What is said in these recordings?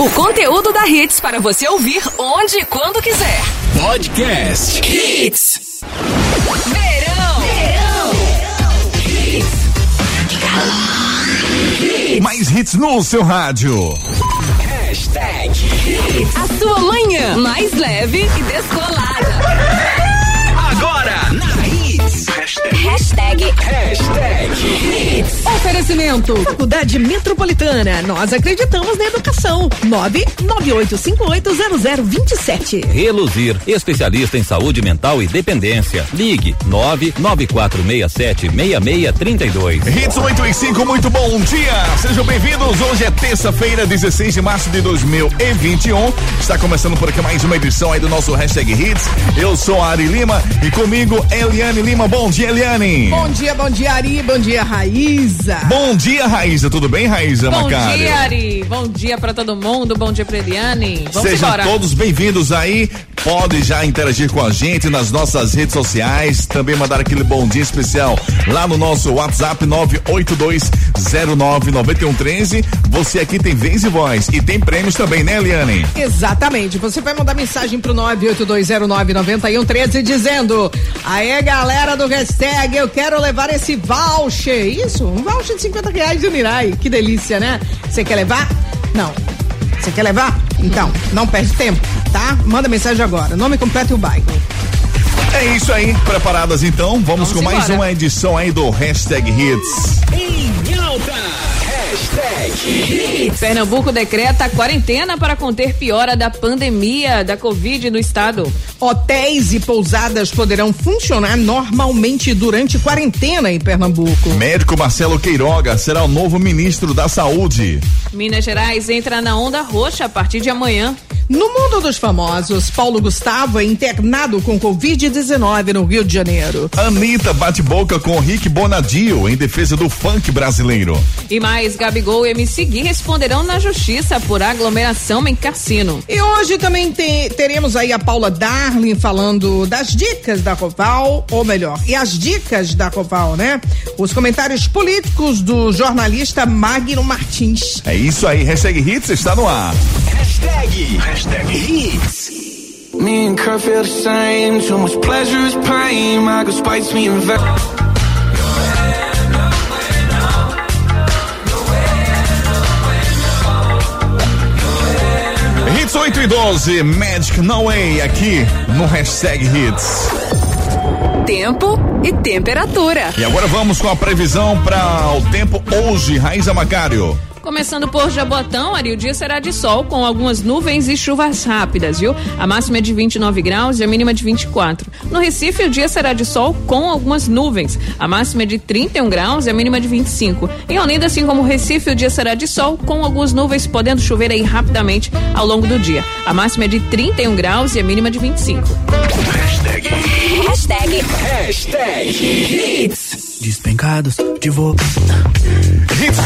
O conteúdo da Hits para você ouvir onde e quando quiser. Podcast Hits. Verão. Verão. Mais hits no seu rádio. Hashtag Hits. A sua manhã mais leve e descolada. Hashtag. Hashtag. Oferecimento. Faculdade Metropolitana. Nós acreditamos na educação. 998580027. Reluzir, especialista em saúde mental e dependência. Ligue 994676632. Hits 8 e 5, muito bom dia. Sejam bem-vindos. Hoje é terça-feira, 16 de março de 2021. Está começando por aqui mais uma edição aí do nosso Hashtag Hits. Eu sou a Ari Lima e comigo Eliane Lima. Bom dia, Eliane. Bom dia, bom dia, Ari. Bom dia, Raíza. Bom dia, Raíza. Tudo bem, Raíza Bom Macário? dia, Ari. Bom dia pra todo mundo. Bom dia pra Eliane. Vamos Sejam embora. todos bem-vindos aí. Pode já interagir com a gente nas nossas redes sociais. Também mandar aquele bom dia especial lá no nosso WhatsApp 982099113. Você aqui tem vez e voz e tem prêmios também, né, Eliane? Exatamente. Você vai mandar mensagem pro 982099113 dizendo: Aê, galera do hashtag, eu quero levar esse voucher. Isso, um voucher de 50 reais do Mirai. Que delícia, né? Você quer levar? Não. Você quer levar? Então, não perde tempo, tá? Manda mensagem agora. Nome completo e o bairro. É isso aí, preparadas então? Vamos, Vamos com mais embora. uma edição aí do Hashtag Hits. Em alta. Pernambuco decreta quarentena para conter piora da pandemia da Covid no estado. Hotéis e pousadas poderão funcionar normalmente durante quarentena em Pernambuco. Médico Marcelo Queiroga será o novo ministro da Saúde. Minas Gerais entra na onda roxa a partir de amanhã. No mundo dos famosos, Paulo Gustavo é internado com Covid-19 no Rio de Janeiro. Anitta bate boca com Rick Bonadio em defesa do funk brasileiro. E mais, Gabigol e MC Gui responderão na justiça por aglomeração em cassino. E hoje também te- teremos aí a Paula Darling falando das dicas da Coval, ou melhor, e as dicas da Coval, né? Os comentários políticos do jornalista Magno Martins. É isso aí, Hashtag Hits está no ar. Hashtag. Hashtag Hits. Me and Kurt feel the same. Too much pleasure is pain. My girl spites me and Hits 8 e 12, Magic No Way aqui no Hashtag Hits. Tempo e temperatura. E agora vamos com a previsão para o tempo hoje, Raíza Macário. Começando por Jabotão, Ari, o dia será de sol com algumas nuvens e chuvas rápidas, viu? A máxima é de 29 graus e a mínima de 24. No Recife, o dia será de sol com algumas nuvens. A máxima é de 31 graus e a mínima de 25. Em Olinda, assim como o Recife, o dia será de sol com algumas nuvens, podendo chover aí rapidamente ao longo do dia. A máxima é de 31 graus e a mínima de 25. Hashtag. Hashtag Hits. Despencados de voo.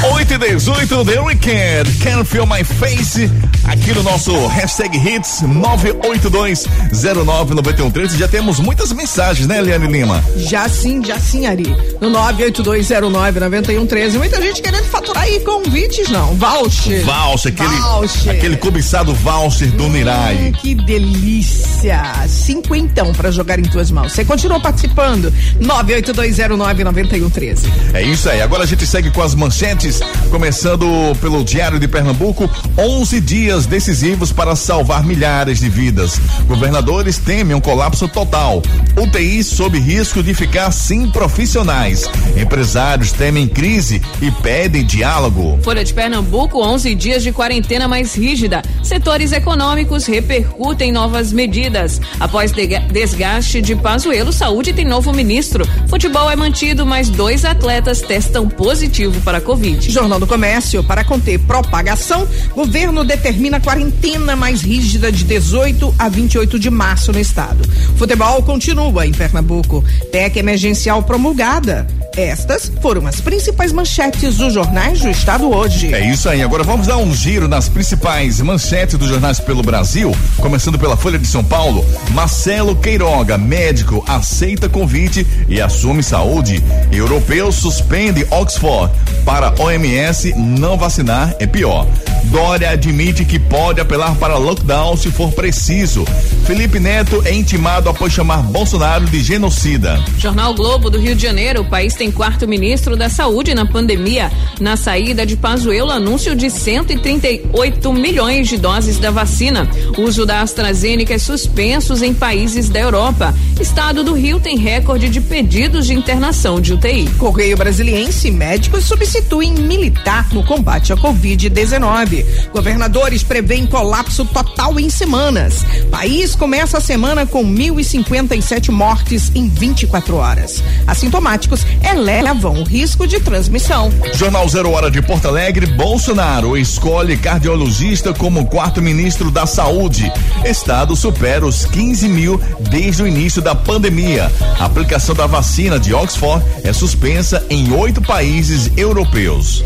Hits 8 e 18, The Weekend, Can't Feel My Face, aqui no nosso Hashtag Hits 982099113. Já temos muitas mensagens, né, Eliane Lima? Já sim, já sim, Ari. No 982099113. Muita gente querendo faturar aí convites, não. Voucher. Voucher, aquele, Voucher. aquele cobiçado voucher do Nirai. Hum, que delícia! Cinquentão pra jogar em tuas mãos. Você continua participando? 982099113. É isso aí. Agora a gente segue com as manchetes, começando pelo Diário de Pernambuco. 11 dias decisivos para salvar milhares de vidas. Governadores temem um colapso total. UTI sob risco de ficar sem profissionais. Empresários temem crise e pedem diálogo. Folha de Pernambuco, 11 dias de quarentena mais rígida. Setores econômicos repercutem novas medidas. Após desgaste de Pazuello, saúde tem novo ministro. Futebol é mantido, mas dois atletas testam positivo para a Covid. Jornal do Comércio, para conter propagação, governo determina quarentena mais rígida de 18 a 28 de março no estado. Futebol continua em Pernambuco. PEC emergencial promulgada. Estas foram as principais manchetes dos jornais do estado hoje. É isso aí. Agora vamos dar um giro nas principais manchetes dos jornais pelo Brasil, começando pela Folha de São Paulo. Marcelo Queiroga, médico, aceita convite e assume saúde. Europeu suspende Oxford para OMS não vacinar é pior. Dória admite que pode apelar para lockdown se for preciso. Felipe Neto é intimado após chamar Bolsonaro de genocida. Jornal Globo do Rio de Janeiro, o país tem quarto ministro da Saúde na pandemia. Na saída de Pazuello, anúncio de 138 milhões de doses da vacina. Uso da AstraZeneca é suspensos em países da Europa. Estado do Rio tem recorde de pedidos de internação de UTI. Correio Brasiliense, médicos substituem militar no combate à Covid-19. Governadores prevêem colapso total em semanas. País começa a semana com 1.057 mortes em 24 horas. Assintomáticos elevam o risco de transmissão. Jornal Zero Hora de Porto Alegre, Bolsonaro escolhe cardiologista como quarto ministro da Saúde. Estado supera os 15 mil desde o início da pandemia. A aplicação da vacina de Oxford é suspensa em oito países europeus.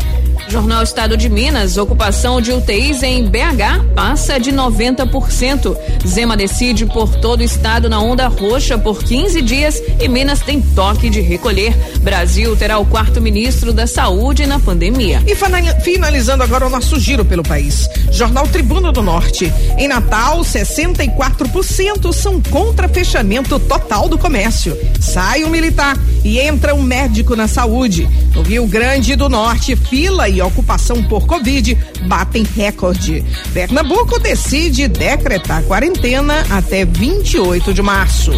Jornal Estado de Minas, ocupação de UTIs em BH passa de 90%. Zema decide por todo o estado na onda roxa por 15 dias e Minas tem toque de recolher. Brasil terá o quarto ministro da Saúde na pandemia. E finalizando agora o nosso giro pelo país. Jornal Tribuna do Norte. Em Natal, 64% são contra fechamento total do comércio. Sai um militar e entra um médico na saúde. No Rio Grande do Norte, fila e ocupação por Covid batem recorde. Pernambuco decide decretar quarentena até 28 de março.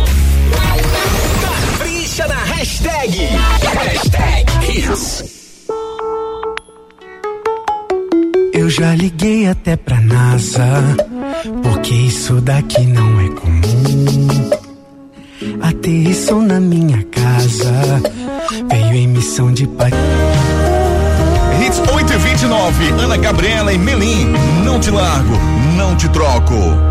Capricha na hashtag. Hashtag Hits. Eu já liguei até pra NASA, porque isso daqui não é comum. Aterrissou na minha casa, veio em missão de paz. Hits 8 e 29, Ana Gabriela e Melim. Não te largo, não te troco.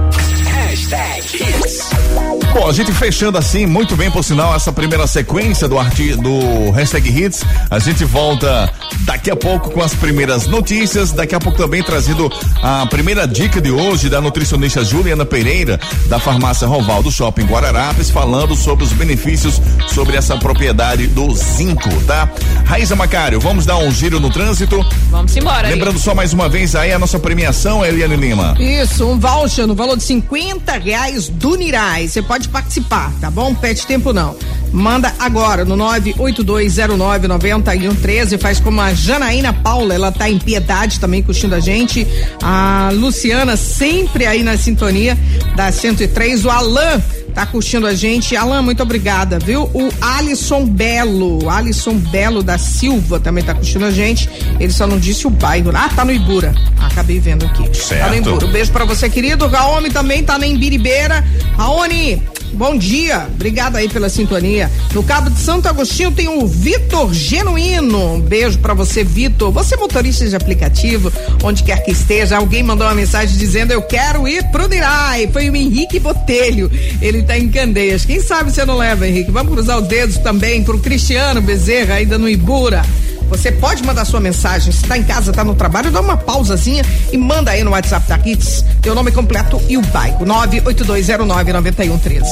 Bom, a gente fechando assim, muito bem, por sinal, essa primeira sequência do, arti do hashtag Hits. A gente volta daqui a pouco com as primeiras notícias. Daqui a pouco também trazendo a primeira dica de hoje da nutricionista Juliana Pereira, da farmácia Roval do Shopping Guararapes, falando sobre os benefícios sobre essa propriedade do zinco, tá? Raíza Macário, vamos dar um giro no trânsito. Vamos embora. Lembrando só mais uma vez aí a nossa premiação, Eliane Lima. Isso, um voucher no valor de 50 reais do Nirai. Você pode participar, tá bom? Pede tempo não. Manda agora no 982099113. Faz como a Janaína Paula, ela tá em piedade também curtindo a gente. A Luciana sempre aí na sintonia da 103. O Alan tá curtindo a gente. Alan, muito obrigada, viu? O Alisson Belo, Alisson Belo da Silva também tá curtindo a gente. Ele só não disse o bairro. Ah, tá no Ibura. Acabei vendo aqui. Certo. Tá no Ibura. Um beijo pra você, querido. O Raoni também tá na Imbiribeira. Raoni, Bom dia, obrigado aí pela sintonia. No Cabo de Santo Agostinho tem o Vitor Genuíno. Um beijo para você, Vitor. Você é motorista de aplicativo, onde quer que esteja, alguém mandou uma mensagem dizendo eu quero ir pro Nirai. Foi o Henrique Botelho. Ele tá em Candeias. Quem sabe você não leva, Henrique? Vamos cruzar os dedos também pro Cristiano Bezerra, ainda no Ibura. Você pode mandar sua mensagem. Se tá em casa, tá no trabalho, dá uma pausazinha e manda aí no WhatsApp da Kids teu nome completo e o bairro. 982099113.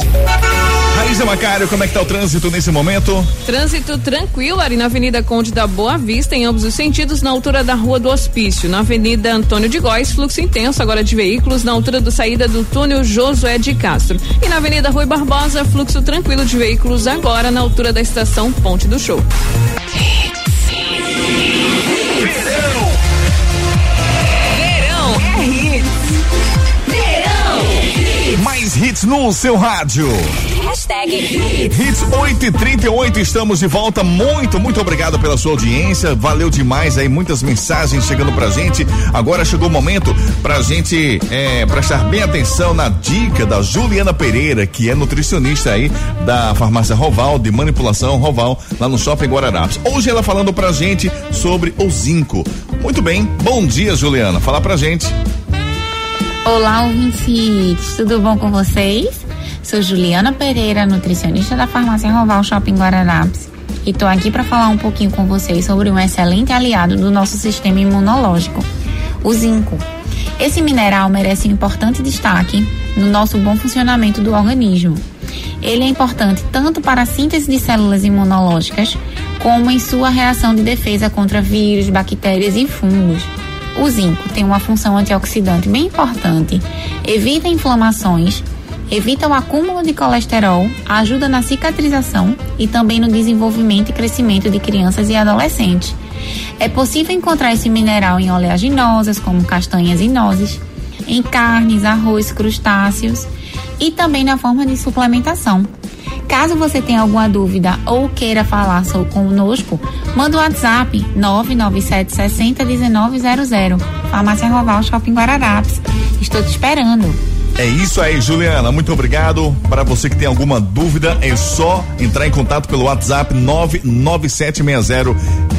Raíza Macário, como é que tá o trânsito nesse momento? Trânsito tranquilo ali na Avenida Conde da Boa Vista, em ambos os sentidos, na altura da Rua do Hospício. Na Avenida Antônio de Góes, fluxo intenso agora de veículos, na altura do saída do túnel Josué de Castro. E na Avenida Rui Barbosa, fluxo tranquilo de veículos agora na altura da estação Ponte do Show. Verão é hits. Verão. Mais hits no seu rádio. Hashtag hits. Hits 8 e 38 estamos de volta. Muito, muito obrigado pela sua audiência. Valeu demais aí, muitas mensagens chegando pra gente. Agora chegou o momento pra gente é, prestar bem atenção na dica da Juliana Pereira, que é nutricionista aí da farmácia Roval, de manipulação Roval, lá no Shopping Guararapes. Hoje ela falando pra gente sobre o zinco. Muito bem, bom dia, Juliana. Fala pra gente. Olá, ouvintes, tudo bom com vocês? Sou Juliana Pereira, nutricionista da farmácia Roval Shopping Guararapes. e estou aqui para falar um pouquinho com vocês sobre um excelente aliado do nosso sistema imunológico, o zinco. Esse mineral merece um importante destaque no nosso bom funcionamento do organismo. Ele é importante tanto para a síntese de células imunológicas, como em sua reação de defesa contra vírus, bactérias e fungos. O zinco tem uma função antioxidante bem importante, evita inflamações, evita o acúmulo de colesterol, ajuda na cicatrização e também no desenvolvimento e crescimento de crianças e adolescentes. É possível encontrar esse mineral em oleaginosas, como castanhas e nozes, em carnes, arroz, crustáceos e também na forma de suplementação. Caso você tenha alguma dúvida ou queira falar conosco, manda o WhatsApp 997 60 1900. Farmácia Roval Shopping Guararapes. Estou te esperando. É isso aí, Juliana. Muito obrigado. Para você que tem alguma dúvida, é só entrar em contato pelo WhatsApp 99760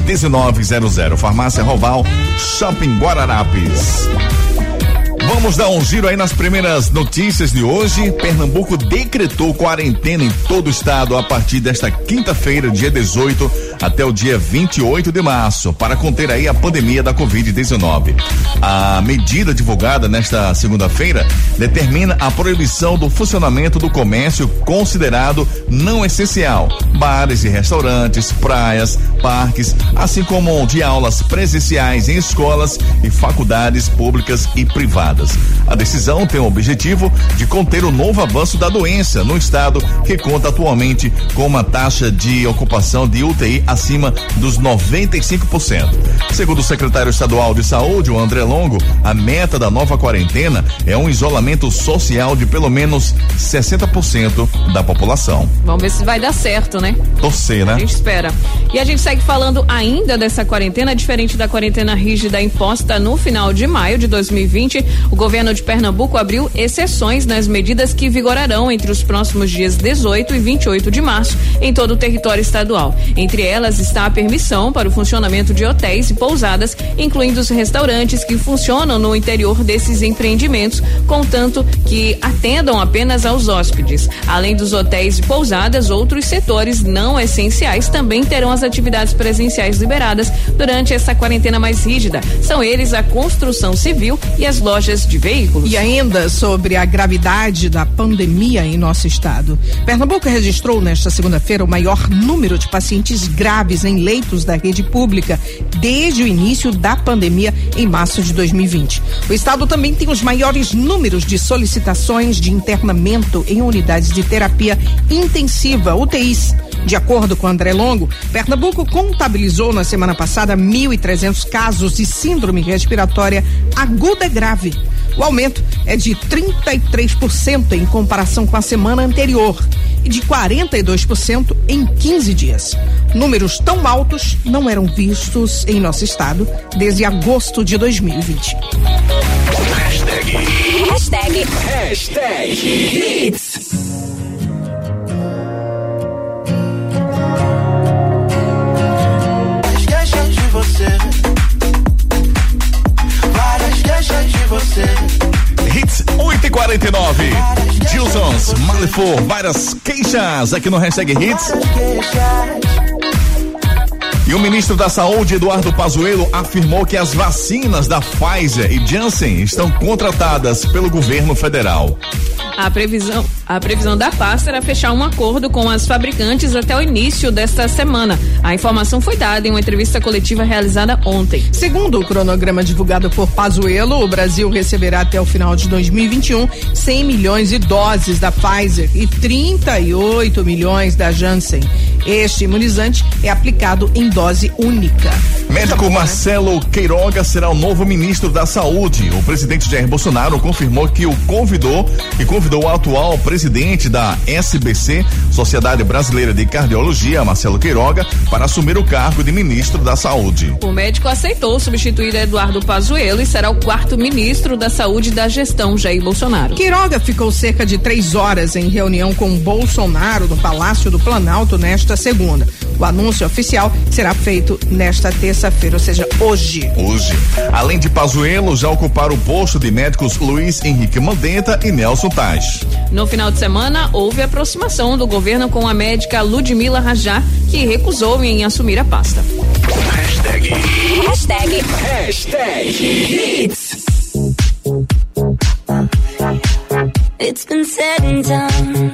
1900. Farmácia Roval, Shopping Guararapes. Vamos dar um giro aí nas primeiras notícias de hoje. Pernambuco decretou quarentena em todo o estado a partir desta quinta-feira, dia 18, até o dia 28 de março, para conter aí a pandemia da Covid-19. A medida divulgada nesta segunda-feira determina a proibição do funcionamento do comércio considerado não essencial, bares e restaurantes, praias, parques, assim como de aulas presenciais em escolas e faculdades públicas e privadas. A decisão tem o objetivo de conter o novo avanço da doença no estado, que conta atualmente com uma taxa de ocupação de UTI acima dos 95%. Segundo o secretário estadual de saúde, o André Longo, a meta da nova quarentena é um isolamento social de pelo menos 60% da população. Vamos ver se vai dar certo, né? Torcer, né? A gente espera. E a gente segue falando ainda dessa quarentena, diferente da quarentena rígida imposta no final de maio de 2020. O governo de Pernambuco abriu exceções nas medidas que vigorarão entre os próximos dias 18 e 28 de março em todo o território estadual. Entre elas está a permissão para o funcionamento de hotéis e pousadas, incluindo os restaurantes que funcionam no interior desses empreendimentos, contanto que atendam apenas aos hóspedes. Além dos hotéis e pousadas, outros setores não essenciais também terão as atividades presenciais liberadas durante essa quarentena mais rígida. São eles a construção civil e as lojas de veículos. E ainda sobre a gravidade da pandemia em nosso estado. Pernambuco registrou nesta segunda-feira o maior número de pacientes graves em leitos da rede pública desde o início da pandemia em março de 2020. O estado também tem os maiores números de solicitações de internamento em unidades de terapia intensiva, UTIs. De acordo com André Longo, Pernambuco contabilizou na semana passada 1.300 casos de síndrome respiratória aguda grave. O aumento é de 33% em comparação com a semana anterior e de 42% em 15 dias. Números tão altos não eram vistos em nosso estado desde agosto de 2020. Hashtag. Hashtag. Hashtag Hits. queixas de você. De você. Hits 8 e 49. Gilsons, Malifor, várias queixas aqui no hashtag Hits. E o ministro da Saúde, Eduardo Pazuello, afirmou que as vacinas da Pfizer e Janssen estão contratadas pelo governo federal. A previsão, a previsão da pasta era fechar um acordo com as fabricantes até o início desta semana. A informação foi dada em uma entrevista coletiva realizada ontem. Segundo o cronograma divulgado por Pazuello, o Brasil receberá até o final de 2021 100 milhões de doses da Pfizer e 38 milhões da Janssen. Este imunizante é aplicado em dose única. Médico né? Marcelo Queiroga será o novo ministro da Saúde. O presidente Jair Bolsonaro confirmou que o convidou e convidou o atual presidente da SBC, Sociedade Brasileira de Cardiologia, Marcelo Queiroga, para assumir o cargo de ministro da Saúde. O médico aceitou substituir Eduardo Pazuello e será o quarto ministro da Saúde da gestão Jair Bolsonaro. Queiroga ficou cerca de três horas em reunião com Bolsonaro no Palácio do Planalto nesta segunda. O anúncio oficial será feito nesta terça-feira, ou seja, hoje. Hoje. Além de Pazuello, já ocuparam o posto de médicos Luiz Henrique Mandetta e Nelson Taj. No final de semana, houve aproximação do governo com a médica Ludmila Rajá, que recusou em assumir a pasta. Hashtag. Hashtag. Hashtag. Hits. It's been said and done.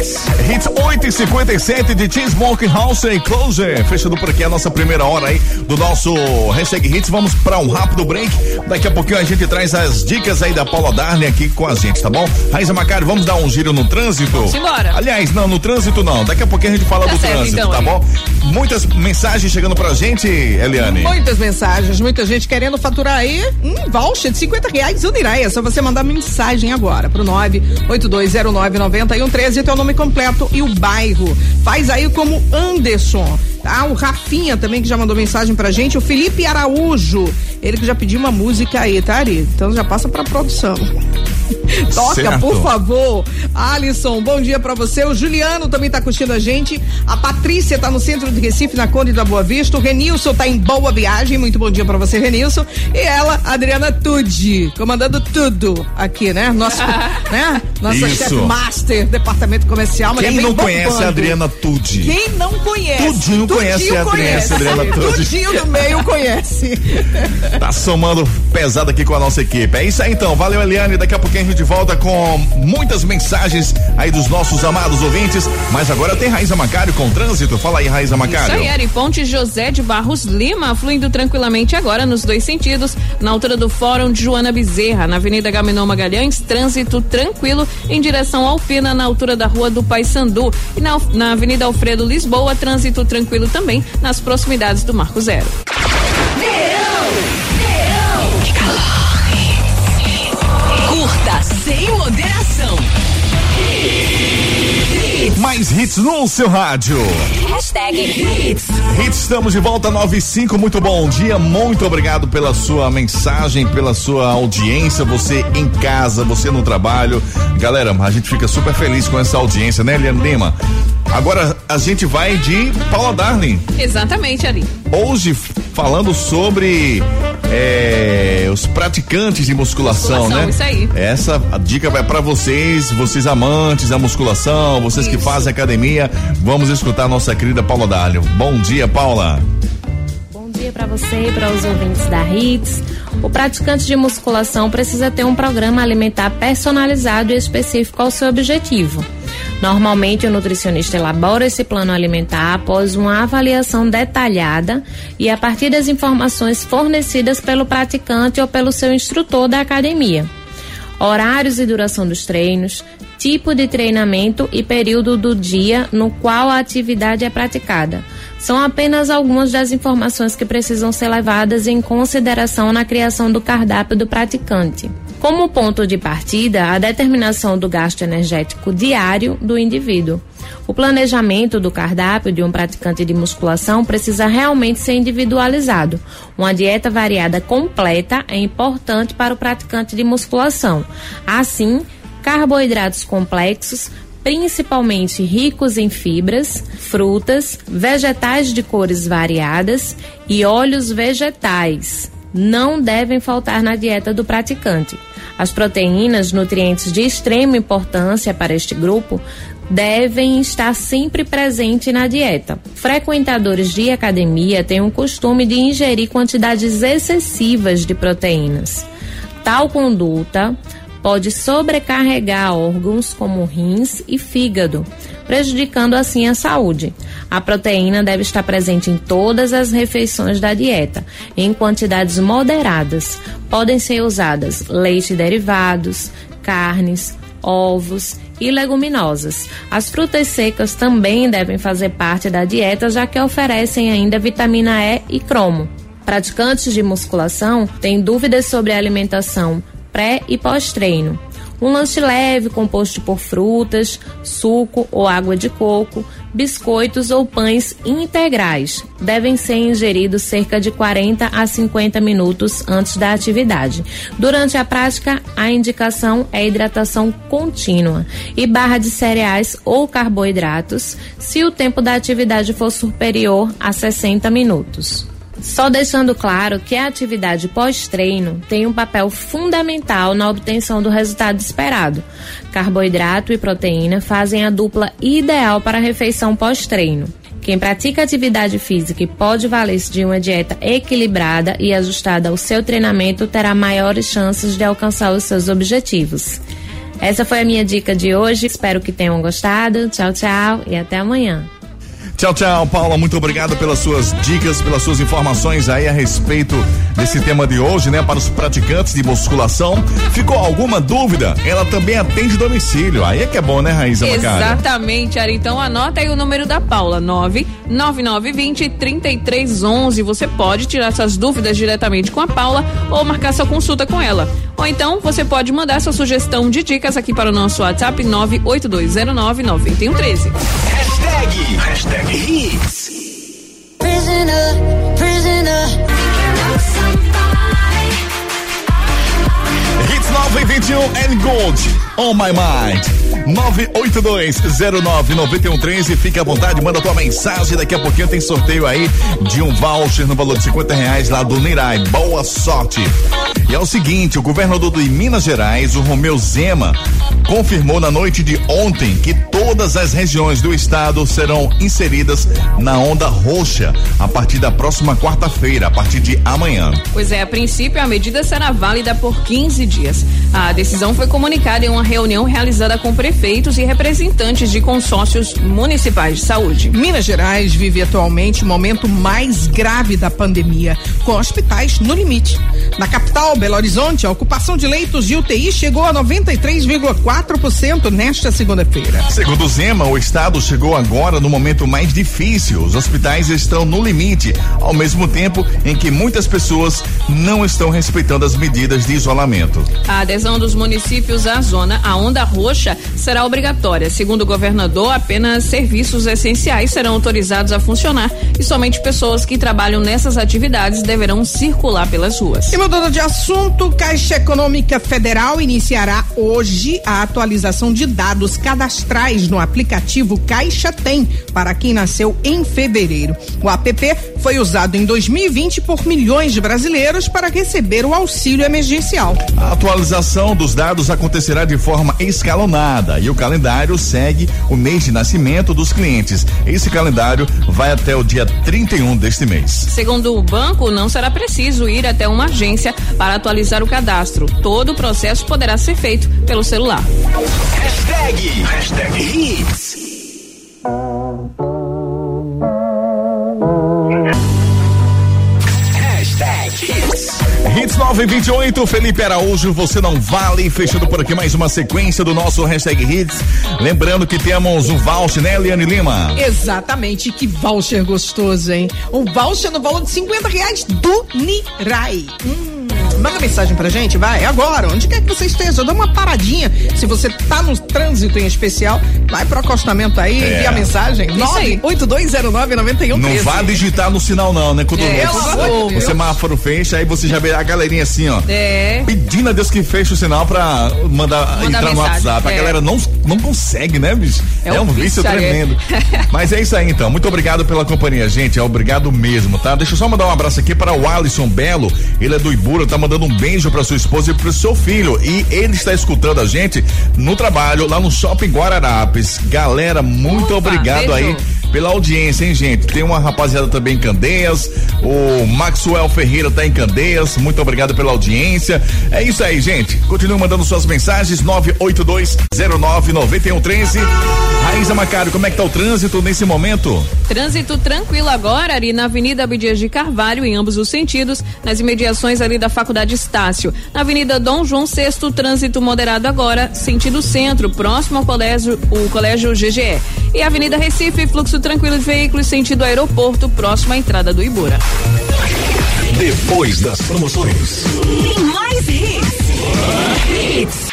Hashtag Hits. Hits 8 e 57 de Cheese Smoke House e Closer. Fechando por aqui a nossa primeira hora aí do nosso hashtag Hits. Vamos para um rápido break. Daqui a pouquinho a gente traz as dicas aí da Paula Darley aqui com a gente, tá bom? Raíssa Macari, vamos dar um giro no trânsito? Vamos embora. Aliás, não, no trânsito não. Daqui a pouquinho a gente fala Tá do certo, trânsito, então, tá hein? bom? Muitas mensagens chegando pra gente, Eliane. Muitas mensagens, muita gente querendo faturar aí um voucher de 50 reais Unirai. É só você mandar mensagem agora pro 982099113, teu nome completo e o bairro. Faz aí como Anderson, tá? O Rafinha também que já mandou mensagem pra gente, o Felipe Araújo, ele que já pediu uma música aí, tá, Ari? Então já passa pra produção. Toca, Certo. por favor. Alisson, bom dia pra você. O Juliano também tá curtindo a gente. A Patrícia tá no centro de Recife, na Conde da Boa Vista. O Renilson tá em boa viagem. Muito bom dia pra você, Renilson. E ela, Adriana Tudi, comandando tudo aqui, né? Nosso, né? Nossa Isso. master, departamento comercial. Quem bem não conhece a Adriana Tudi? Quem não conhece? Tudinho conhece a conhece. Adriana Tudi. Tudinho do meio conhece. Tá somando pesado aqui com a nossa equipe. É isso aí então. Valeu, Eliane. Daqui a pouquinho a gente volta com muitas mensagens aí dos nossos amados ouvintes. Mas agora tem Raíza Macário com trânsito. Fala aí, Raíza Isso Macário. aí, Ari Ponte José de Barros Lima, fluindo tranquilamente agora nos dois sentidos, na altura do Fórum de Joana Bezerra, na Avenida Gaminão Magalhães, trânsito tranquilo em direção ao Pina, na altura da Rua do Paissandu. E na, na Avenida Alfredo Lisboa, trânsito tranquilo também nas proximidades do Marco Zero. Curta sem moderação. Mais hits no seu rádio. Hashtag Hits. Hits, estamos de volta 95. Muito bom dia. Muito obrigado pela sua mensagem, pela sua audiência. Você em casa, você no trabalho. Galera, a gente fica super feliz com essa audiência, né, Eliane Lima? Agora a gente vai de Paula Darling. Exatamente, Ari. Hoje falando sobre é, os praticantes de musculação, Musculação, né? isso aí. Essa a dica vai para vocês, vocês amantes da musculação, vocês que Isso. fazem academia. Vamos escutar a nossa querida Paula Dalho. Bom dia, Paula. Bom dia para você e para os ouvintes da Hits. O praticante de musculação precisa ter um programa alimentar personalizado e específico ao seu objetivo. Normalmente, o nutricionista elabora esse plano alimentar após uma avaliação detalhada e a partir das informações fornecidas pelo praticante ou pelo seu instrutor da academia horários e duração dos treinos, tipo de treinamento e período do dia no qual a atividade é praticada. São apenas algumas das informações que precisam ser levadas em consideração na criação do cardápio do praticante. Como ponto de partida, a determinação do gasto energético diário do indivíduo. O planejamento do cardápio de um praticante de musculação precisa realmente ser individualizado. Uma dieta variada completa é importante para o praticante de musculação. Assim, carboidratos complexos, principalmente ricos em fibras, frutas, vegetais de cores variadas e óleos vegetais não devem faltar na dieta do praticante. As proteínas, nutrientes de extrema importância para este grupo, devem estar sempre presentes na dieta. Frequentadores de academia têm o costume de ingerir quantidades excessivas de proteínas. Tal conduta pode sobrecarregar órgãos como rins e fígado, prejudicando assim a saúde. A proteína deve estar presente em todas as refeições da dieta, em quantidades moderadas. Podem ser usadas leite derivados, carnes, ovos e leguminosas. As frutas secas também devem fazer parte da dieta, já que oferecem ainda vitamina E e cromo. Praticantes de musculação têm dúvidas sobre a alimentação pré e pós-treino. Um lanche leve composto por frutas, suco ou água de coco, biscoitos ou pães integrais. Devem ser ingeridos cerca de 40 a 50 minutos antes da atividade. Durante a prática, a indicação é hidratação contínua e barra de cereais ou carboidratos, se o tempo da atividade for superior a 60 minutos. Só deixando claro que a atividade pós-treino tem um papel fundamental na obtenção do resultado esperado. Carboidrato e proteína fazem a dupla ideal para a refeição pós-treino. Quem pratica atividade física e pode valer-se de uma dieta equilibrada e ajustada ao seu treinamento terá maiores chances de alcançar os seus objetivos. Essa foi a minha dica de hoje. Espero que tenham gostado. Tchau, tchau e até amanhã. Tchau, tchau, Paula. Muito obrigado pelas suas dicas, pelas suas informações aí a respeito desse tema de hoje, né? Para os praticantes de musculação. Ficou alguma dúvida? Ela também atende domicílio. Aí é que é bom, né, Raíza Macário? Exatamente, Ari. Então anota aí o número da Paula: 99920 3311. Você pode tirar suas dúvidas diretamente com a Paula ou marcar sua consulta com ela. Ou então você pode mandar sua sugestão de dicas aqui para o nosso WhatsApp 98209 9113. Hashtag, hashtag Hits. Prisoner, prisoner. Hits 921 and Gold on my mind. 982099113. Fica à vontade, manda tua mensagem. Daqui a pouquinho tem sorteio aí de um voucher no valor de 50 reais lá do Nirai. Boa sorte. E é o seguinte, o governador de Minas Gerais, o Romeu Zema, confirmou na noite de ontem que todas as regiões do estado serão inseridas na onda roxa a partir da próxima quarta-feira, a partir de amanhã. Pois é, a princípio a medida será válida por 15 dias. A decisão foi comunicada em uma reunião realizada com prefeitos e representantes de consórcios municipais de saúde. Minas Gerais vive atualmente o momento mais grave da pandemia, com hospitais no limite. Na capital, Belo Horizonte, a ocupação de leitos de UTI chegou a 93,4% nesta segunda-feira. Segundo o Zema, o estado chegou agora no momento mais difícil. Os hospitais estão no limite, ao mesmo tempo em que muitas pessoas não estão respeitando as medidas de isolamento. A adesão dos municípios à zona, a onda roxa, será obrigatória. Segundo o governador, apenas serviços essenciais serão autorizados a funcionar e somente pessoas que trabalham nessas atividades deverão circular pelas ruas. E mudando de assunto, Caixa Econômica Federal iniciará hoje a atualização de dados cadastrais no aplicativo Caixa Tem para quem nasceu em fevereiro. O app foi usado em 2020 por milhões de brasileiros para receber o auxílio emergencial. A atualização dos dados acontecerá de forma escalonada e o calendário segue o mês de nascimento dos clientes. Esse calendário vai até o dia 31 deste mês. Segundo o banco, não será preciso ir até uma agência para atualizar o cadastro. Todo o processo poderá ser feito pelo celular. Hashtag, hashtag Hits. 9 28 Felipe Araújo, você não vale. Fechando por aqui mais uma sequência do nosso hashtag Hits. Lembrando que temos o voucher, né, Eliane Lima? Exatamente, que voucher gostoso, hein? Um voucher no valor de 50 reais do Nirai. Hum. Manda mensagem pra gente, vai, agora, onde quer que você esteja, dá uma paradinha. Se você tá no trânsito em especial, vai pro acostamento aí, É. envia a mensagem. Isso aí. 982099113. Não vá digitar no sinal, não, né? Quando É, o- o semáforo fecha, aí você já vê a galerinha assim, ó. É. Pedindo a Deus que feche o sinal pra mandar Mandar entrar no mensagem, WhatsApp. A é. galera não, não consegue, né, bicho? É É, um um vício vício, tremendo. Mas é isso aí, então. Muito obrigado pela companhia, gente. É obrigado mesmo, tá? Deixa eu só mandar um abraço aqui para o Alisson Belo. Ele é do Ibura, tá mandando um beijo pra sua esposa e pro seu filho. E ele está escutando a gente no trabalho lá no Shopping Guararapes. Galera, muito Opa, obrigado beijo. aí pela audiência, hein, gente? Tem uma rapaziada também em Candeias, o Maxwell Ferreira tá em Candeias, muito obrigado pela audiência. É isso aí, gente. Continue mandando suas mensagens, 982099113. Raíza Macário, como é que tá o trânsito nesse momento? Trânsito tranquilo agora ali na Avenida Abdias de Carvalho, em ambos os sentidos, nas imediações ali da Faculdade Estácio. Na Avenida Dom João VI, trânsito moderado agora, sentido centro, próximo ao colégio, o colégio GGE. E Avenida Recife, fluxo tranquilo de veículos, sentido aeroporto, próximo à entrada do Ibura. Depois das promoções. Tem mais hits. Hits.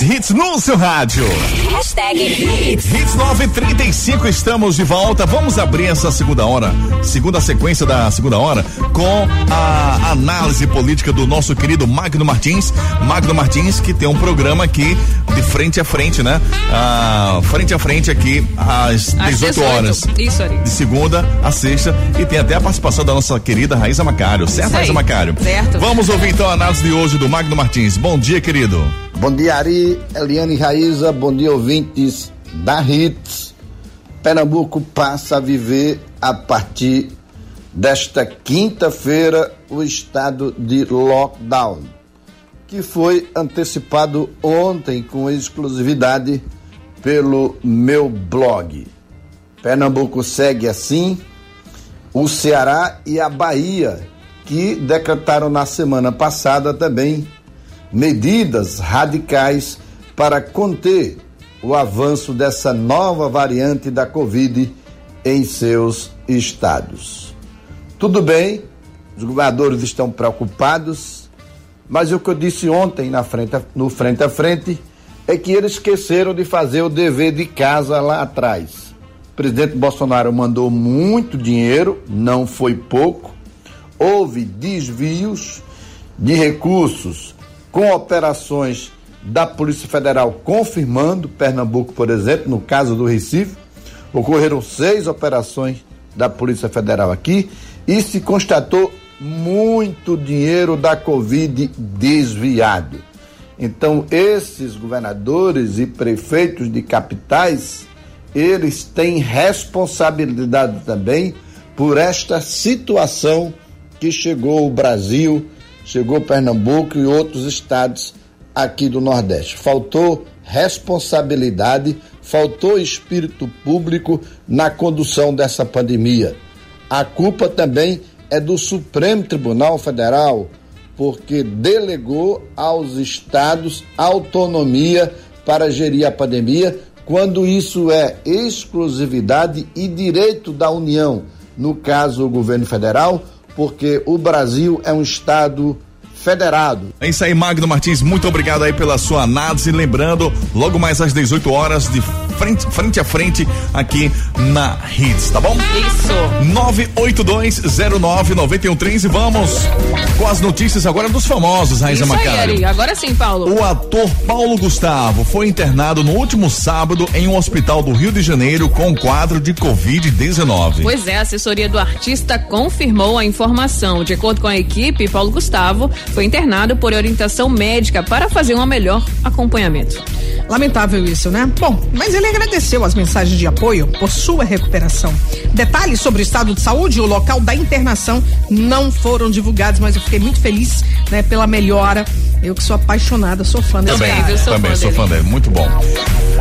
Mais hits no seu rádio. Hashtag Hits. Hits 935, estamos de volta. Vamos abrir essa segunda hora, segunda sequência da segunda hora, com a análise política do nosso querido Magno Martins. Magno Martins, que tem um programa aqui de frente a frente, né? Ah, frente a frente aqui às 18, Às 18, horas. isso, Ari. De segunda a sexta. E tem até a participação da nossa querida Raíza Macário. Certo. Raíza Macário? Certo. Vamos ouvir então a análise de hoje do Magno Martins. Bom dia, querido. Bom dia, Ari, Eliane Raíza, bom dia, ouvintes da Hits. Pernambuco passa a viver, a partir desta quinta-feira, o estado de lockdown, que foi antecipado ontem com exclusividade pelo meu blog. Pernambuco segue assim, o Ceará e a Bahia, que decretaram na semana passada também medidas radicais para conter o avanço dessa nova variante da Covid em seus estados. Tudo bem, os governadores estão preocupados, mas o que eu disse ontem na frente, no frente a frente é que eles esqueceram de fazer o dever de casa lá atrás. O presidente Bolsonaro mandou muito dinheiro, não foi pouco, houve desvios de recursos com operações da Polícia Federal confirmando, Pernambuco, por exemplo, no caso do Recife, ocorreram seis operações da Polícia Federal aqui e se constatou muito dinheiro da Covid desviado. Então, esses governadores e prefeitos de capitais, eles têm responsabilidade também por esta situação que chegou o Brasil, chegou Pernambuco e outros estados aqui do Nordeste. Faltou responsabilidade, faltou espírito público na condução dessa pandemia. A culpa também é do Supremo Tribunal Federal, porque delegou aos estados autonomia para gerir a pandemia, quando isso é exclusividade e direito da União, no caso o governo federal, porque o Brasil é um estado federado. É isso aí, Magno Martins. Muito obrigado aí pela sua análise. Lembrando, logo mais às 18 horas, de frente, frente a frente, aqui na Hits, tá bom? Isso. 982099113. Vamos com as notícias agora dos famosos, Raiza Isso aí, Macário. Ari. Agora sim, Paulo. O ator Paulo Gustavo foi internado no último sábado em um hospital do Rio de Janeiro com quadro de Covid-19. Pois é, a assessoria do artista confirmou a informação. De acordo com a equipe, Paulo Gustavo foi internado por orientação médica para fazer um melhor acompanhamento. Lamentável isso, né? Bom, mas ele agradeceu as mensagens de apoio por sua recuperação. Detalhes sobre o estado de saúde e o local da internação não foram divulgados, mas eu fiquei muito feliz, né, pela melhora. Eu que sou apaixonada, sou fã desse Também, cara. também sou fã dele, muito bom.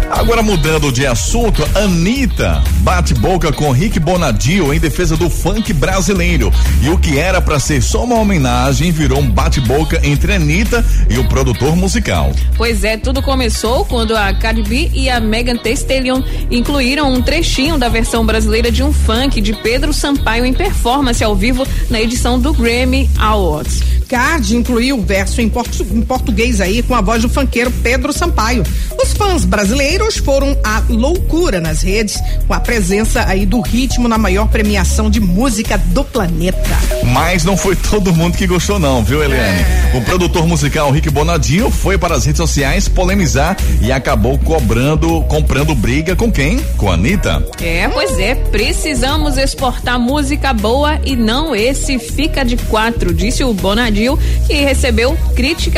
Agora mudando de assunto, Anitta bate boca com Rick Bonadio em defesa do funk brasileiro. E o que era para ser só uma homenagem virou um bate-boca entre Anitta e o produtor musical. Pois é, tudo começou quando a Cardi B e a Megan Thee Stallion incluíram um trechinho da versão brasileira de um funk de Pedro Sampaio em performance ao vivo na edição do Grammy Awards. Card incluiu o verso em, portu- em português aí com a voz do funkeiro Pedro Sampaio. Os fãs brasileiros foram à loucura nas redes com a presença aí do ritmo na maior premiação de música do planeta. Mas não foi todo mundo que gostou não, viu, Eliane? O produtor musical Rick Bonadio foi para as redes sociais polemizar e acabou cobrando, comprando briga com quem? Com a Anitta. É, pois é, precisamos exportar música boa e não esse fica de quatro, disse o Bonadil, que recebeu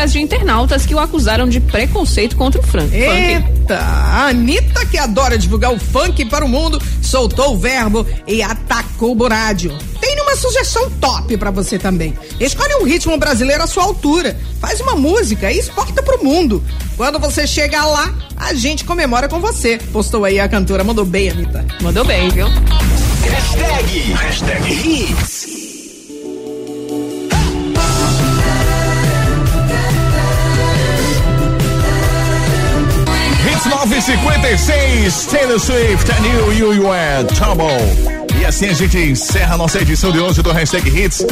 críticas de internautas que o acusaram de preconceito contra o funk. Eita, a Anitta, que adora divulgar o funk para o mundo, soltou o verbo e atacou o Borádio. Tem uma sugestão top pra você também. Escolhe um ritmo brasileiro à sua altura. Faz uma música e exporta pro mundo. Quando você chegar lá, a gente comemora com você. Postou aí a cantora. Mandou bem, Anitta. Mandou bem, viu? Hashtag, hashtag Hits. 956, Taylor Swift, and you, you, you are trouble. E assim a gente encerra a nossa edição de hoje do Hashtag Hits.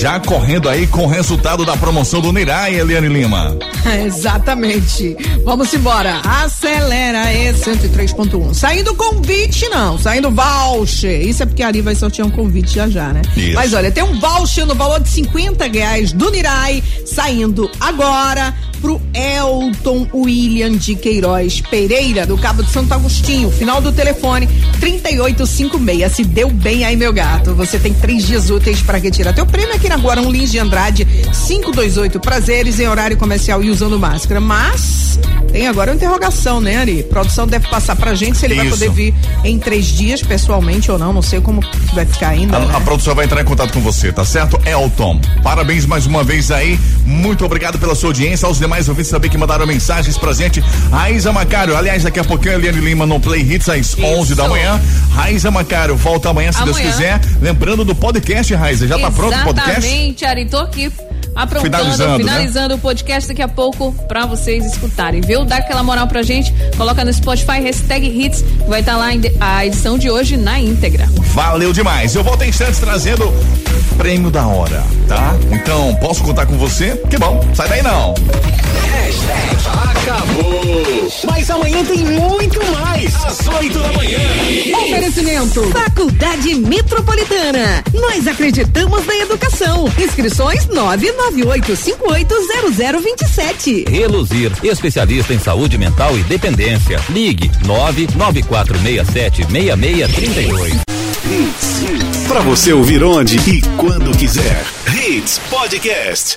Já correndo aí com o resultado da promoção do Nirai, Eliane Lima. Exatamente. Vamos embora. Acelera E 103.1. Saindo convite, não. Saindo voucher. Isso é porque ali vai sortear um convite já já, né? Isso. Mas olha, tem um voucher no valor de 50 reais do Nirai saindo agora pro Elton William de Queiroz Pereira, do Cabo de Santo Agostinho. Final do telefone 3856. Se deu bem aí, meu gato. Você tem três dias úteis para retirar teu prêmio aqui na rua Arão Lins de Andrade, 528 Prazeres, em horário comercial e usando máscara. Mas tem agora uma interrogação, né, Ari? Produção deve passar pra gente se ele vai Isso. poder vir em três dias, pessoalmente ou não. Não sei como vai ficar ainda. A, né? a produção vai entrar em contato com você, tá certo? Elton, parabéns mais uma vez aí. Muito obrigado pela sua audiência. Aos demais ouvintes também que mandaram mensagens pra gente. Raiza Macário, aliás, daqui a pouquinho a Eliane Lima no Play Hits às 11 da manhã. Raiza Macário, volta amanhã, se Deus Amanhã. quiser. Lembrando do podcast, Raiza. Já tá pronto o podcast? Exatamente, Ari, tô aqui aprontando, Finalizando, finalizando, né? o podcast daqui a pouco pra vocês escutarem, viu? Dá aquela moral pra gente, coloca no Spotify, hashtag hits, vai estar lá em de- a edição de hoje na íntegra. Valeu demais. Eu volto em instantes trazendo prêmio da hora, tá? Então, posso contar com você? Que bom, sai daí não. Acabou. Mas amanhã tem muito mais. Às 8 da manhã. Oferecimento Faculdade Metropolitana. Nós acreditamos na educação. Inscrições 998580027. Reluzir, especialista em saúde mental e dependência. Ligue 994676632. Para você ouvir onde e quando quiser. Hits Podcast.